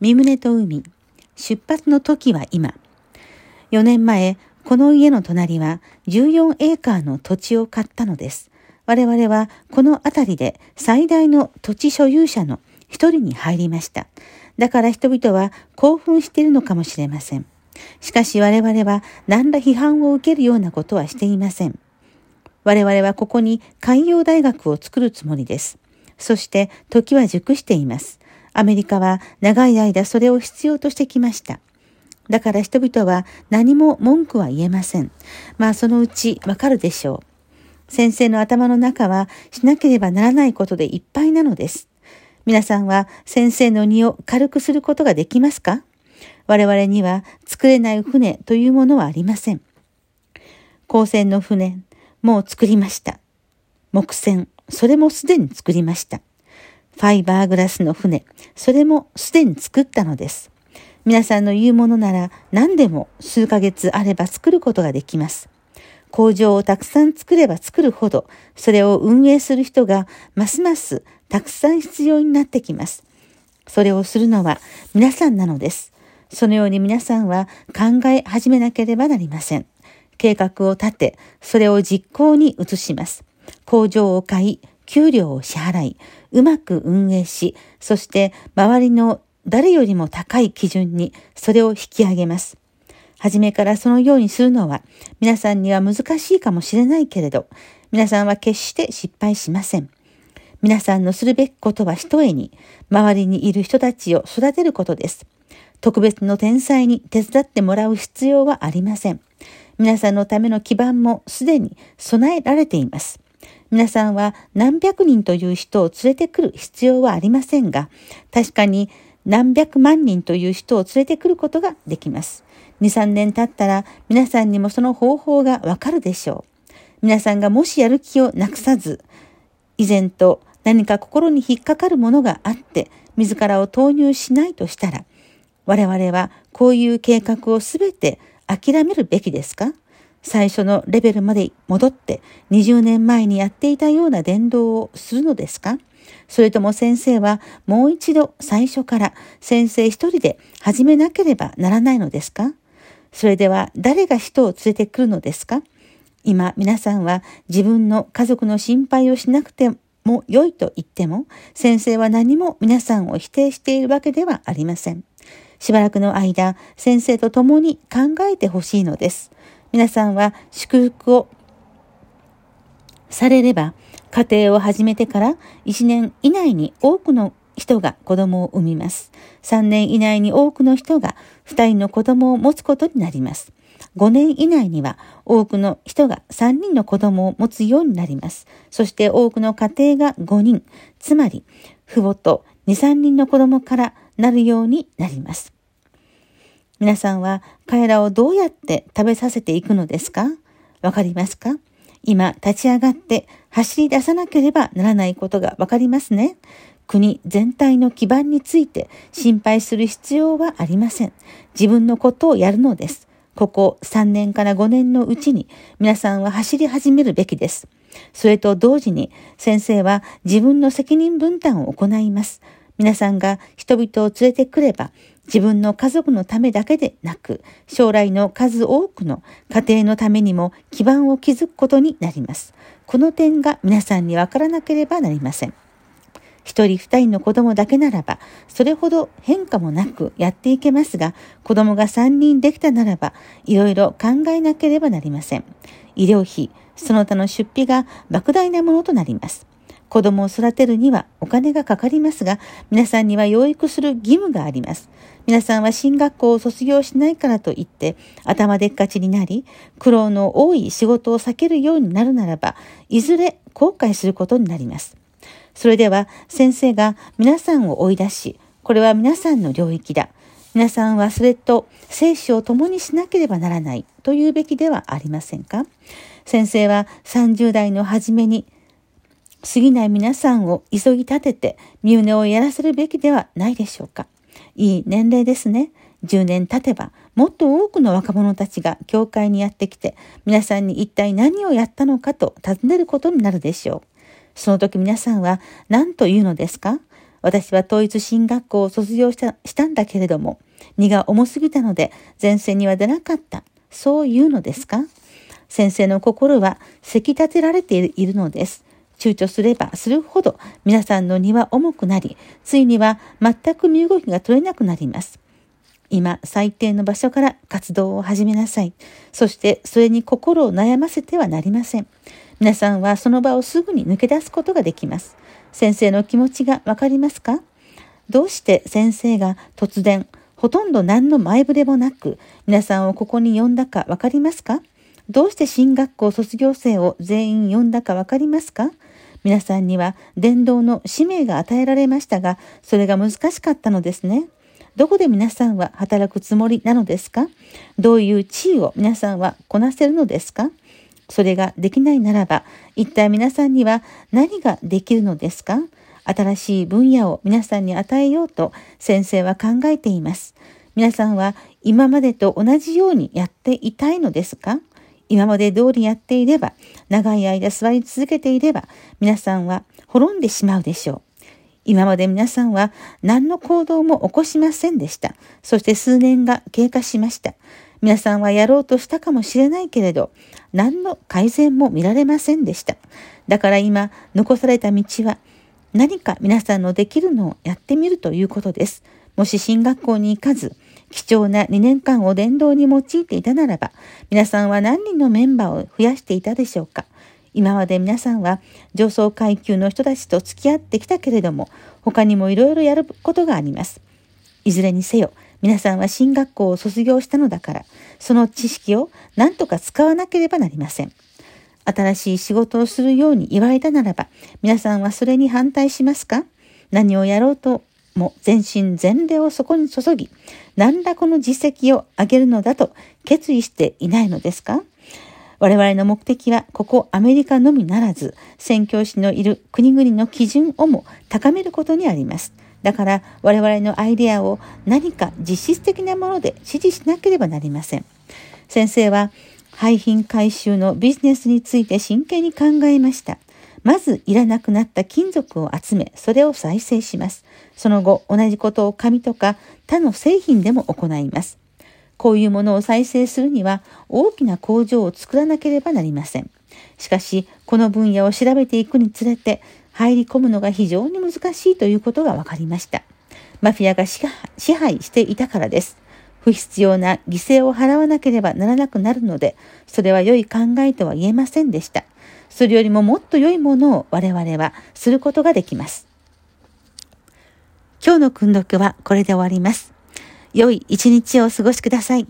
三棟と海、出発の時は今。4年前、この家の隣は14エーカーの土地を買ったのです。我々はこの辺りで最大の土地所有者の一人に入りました。だから人々は興奮しているのかもしれません。しかし我々は何ら批判を受けるようなことはしていません。我々はここに海洋大学を作るつもりです。そして時は熟しています。アメリカは長い間それを必要としてきました。だから人々は何も文句は言えません。まあそのうちわかるでしょう。先生の頭の中はしなければならないことでいっぱいなのです。皆さんは先生の荷を軽くすることができますか？我々には作れない船というものはありません。光線の船、もう作りました。木船、それもすでに作りました。ファイバーグラスの船、それもすでに作ったのです。皆さんの言うものなら何でも数ヶ月あれば作ることができます。工場をたくさん作れば作るほど、それを運営する人がますますたくさん必要になってきます。それをするのは皆さんなのです。そのように皆さんは考え始めなければなりません。計画を立て、それを実行に移します。工場を買い、給料を支払い、うまく運営し、そして周りの誰よりも高い基準にそれを引き上げます。初めからそのようにするのは皆さんには難しいかもしれないけれど、皆さんは決して失敗しません。皆さんのするべきことは一重に、周りにいる人たちを育てることです。特別の天才に手伝ってもらう必要はありません。皆さんのための基盤もすでに備えられています。皆さんは何百人という人を連れてくる必要はありませんが、確かに何百万人という人を連れてくることができます。2、3年経ったら皆さんにもその方法がわかるでしょう。皆さんがもしやる気をなくさず、以前と何か心に引っかかるものがあって、自らを投入しないとしたら、我々はこういう計画をすべて諦めるべきですか？最初のレベルまで戻って20年前にやっていたような伝道をするのですか？それとも先生はもう一度最初から先生一人で始めなければならないのですか？それでは誰が人を連れてくるのですか？今皆さんは自分の家族の心配をしなくても良いと言っても先生は何も皆さんを否定しているわけではありません。しばらくの間先生と共に考えてほしいのです。皆さんは祝福をされれば、家庭を始めてから1年以内に多くの人が子供を産みます。3年以内に多くの人が2人の子供を持つことになります。5年以内には多くの人が3人の子供を持つようになります。そして多くの家庭が5人、つまり父母と2、3人の子供からなるようになります。皆さんは彼らをどうやって食べさせていくのですか？わかりますか？今立ち上がって走り出さなければならないことがわかりますね。国全体の基盤について心配する必要はありません。自分のことをやるのです。ここ3年から5年のうちに皆さんは走り始めるべきです。それと同時に先生は自分の責任分担を行います。皆さんが人々を連れてくれば自分の家族のためだけでなく、将来の数多くの家庭のためにも基盤を築くことになります。この点が皆さんにわからなければなりません。一人二人の子供だけならば、それほど変化もなくやっていけますが、子供が三人できたならば、いろいろ考えなければなりません。医療費、その他の出費が莫大なものとなります。子供を育てるにはお金がかかりますが、皆さんには養育する義務があります。皆さんは進学校を卒業しないからといって、頭でっかちになり、苦労の多い仕事を避けるようになるならば、いずれ後悔することになります。それでは、先生が皆さんを追い出し、これは皆さんの領域だ。皆さんはそれと生死を共にしなければならないというべきではありませんか？先生は30代の初めに過ぎない皆さんを急ぎ立てて身旨をやらせるべきではないでしょうか。いい年齢ですね。10年経てば、もっと多くの若者たちが教会にやってきて、皆さんに一体何をやったのかと尋ねることになるでしょう。その時皆さんは何と言うのですか？私は統一進学校を卒業したしたんだけれども、荷が重すぎたので前線には出なかった。そう言うのですか？先生の心はせき立てられているのです。躊躇すればするほど皆さんの荷は重くなり、ついには全く身動きが取れなくなります。今、最低の場所から活動を始めなさい。そしてそれに心を悩ませてはなりません。皆さんはその場をすぐに抜け出すことができます。先生の気持ちがわかりますか？どうして先生が突然、ほとんど何の前触れもなく、皆さんをここに呼んだかわかりますか？どうして進学校卒業生を全員呼んだかわかりますか？皆さんには伝道の使命が与えられましたが、それが難しかったのですね。どこで皆さんは働くつもりなのですか？どういう地位を皆さんはこなせるのですか？それができないならば、一体皆さんには何ができるのですか？新しい分野を皆さんに与えようと先生は考えています。皆さんは今までと同じようにやっていたいのですか？今まで通りやっていれば、長い間座り続けていれば、皆さんは滅んでしまうでしょう。今まで皆さんは何の行動も起こしませんでした。そして数年が経過しました。皆さんはやろうとしたかもしれないけれど、何の改善も見られませんでした。だから今、残された道は、何か皆さんのできるのをやってみるということです。もし進学校に行かず、貴重な2年間を伝道に用いていたならば、皆さんは何人のメンバーを増やしていたでしょうか今まで皆さんは上層階級の人たちと付き合ってきたけれども、他にもいろいろやることがあります。いずれにせよ、皆さんは進学校を卒業したのだから、その知識を何とか使わなければなりません。新しい仕事をするように言われたならば、皆さんはそれに反対しますか？何をやろうとも全身全霊をそこに注ぎ、何らこの実績を上げるのだと決意していないのですか？我々の目的はここアメリカのみならず、宣教師のいる国々の基準をも高めることにあります。だから我々のアイデアを何か実質的なもので支持しなければなりません。先生は廃品回収のビジネスについて真剣に考えました。まずいらなくなった金属を集め、それを再生します。その後、同じことを紙とか他の製品でも行います。こういうものを再生するには大きな工場を作らなければなりません。しかし、この分野を調べていくにつれて、入り込むのが非常に難しいということが分かりました。マフィアが支配していたからです。不必要な犠牲を払わなければならなくなるので、それは良い考えとは言えませんでした。それよりももっと良いものを我々はすることができます。今日の訓読はこれで終わります。良い一日をお過ごしください。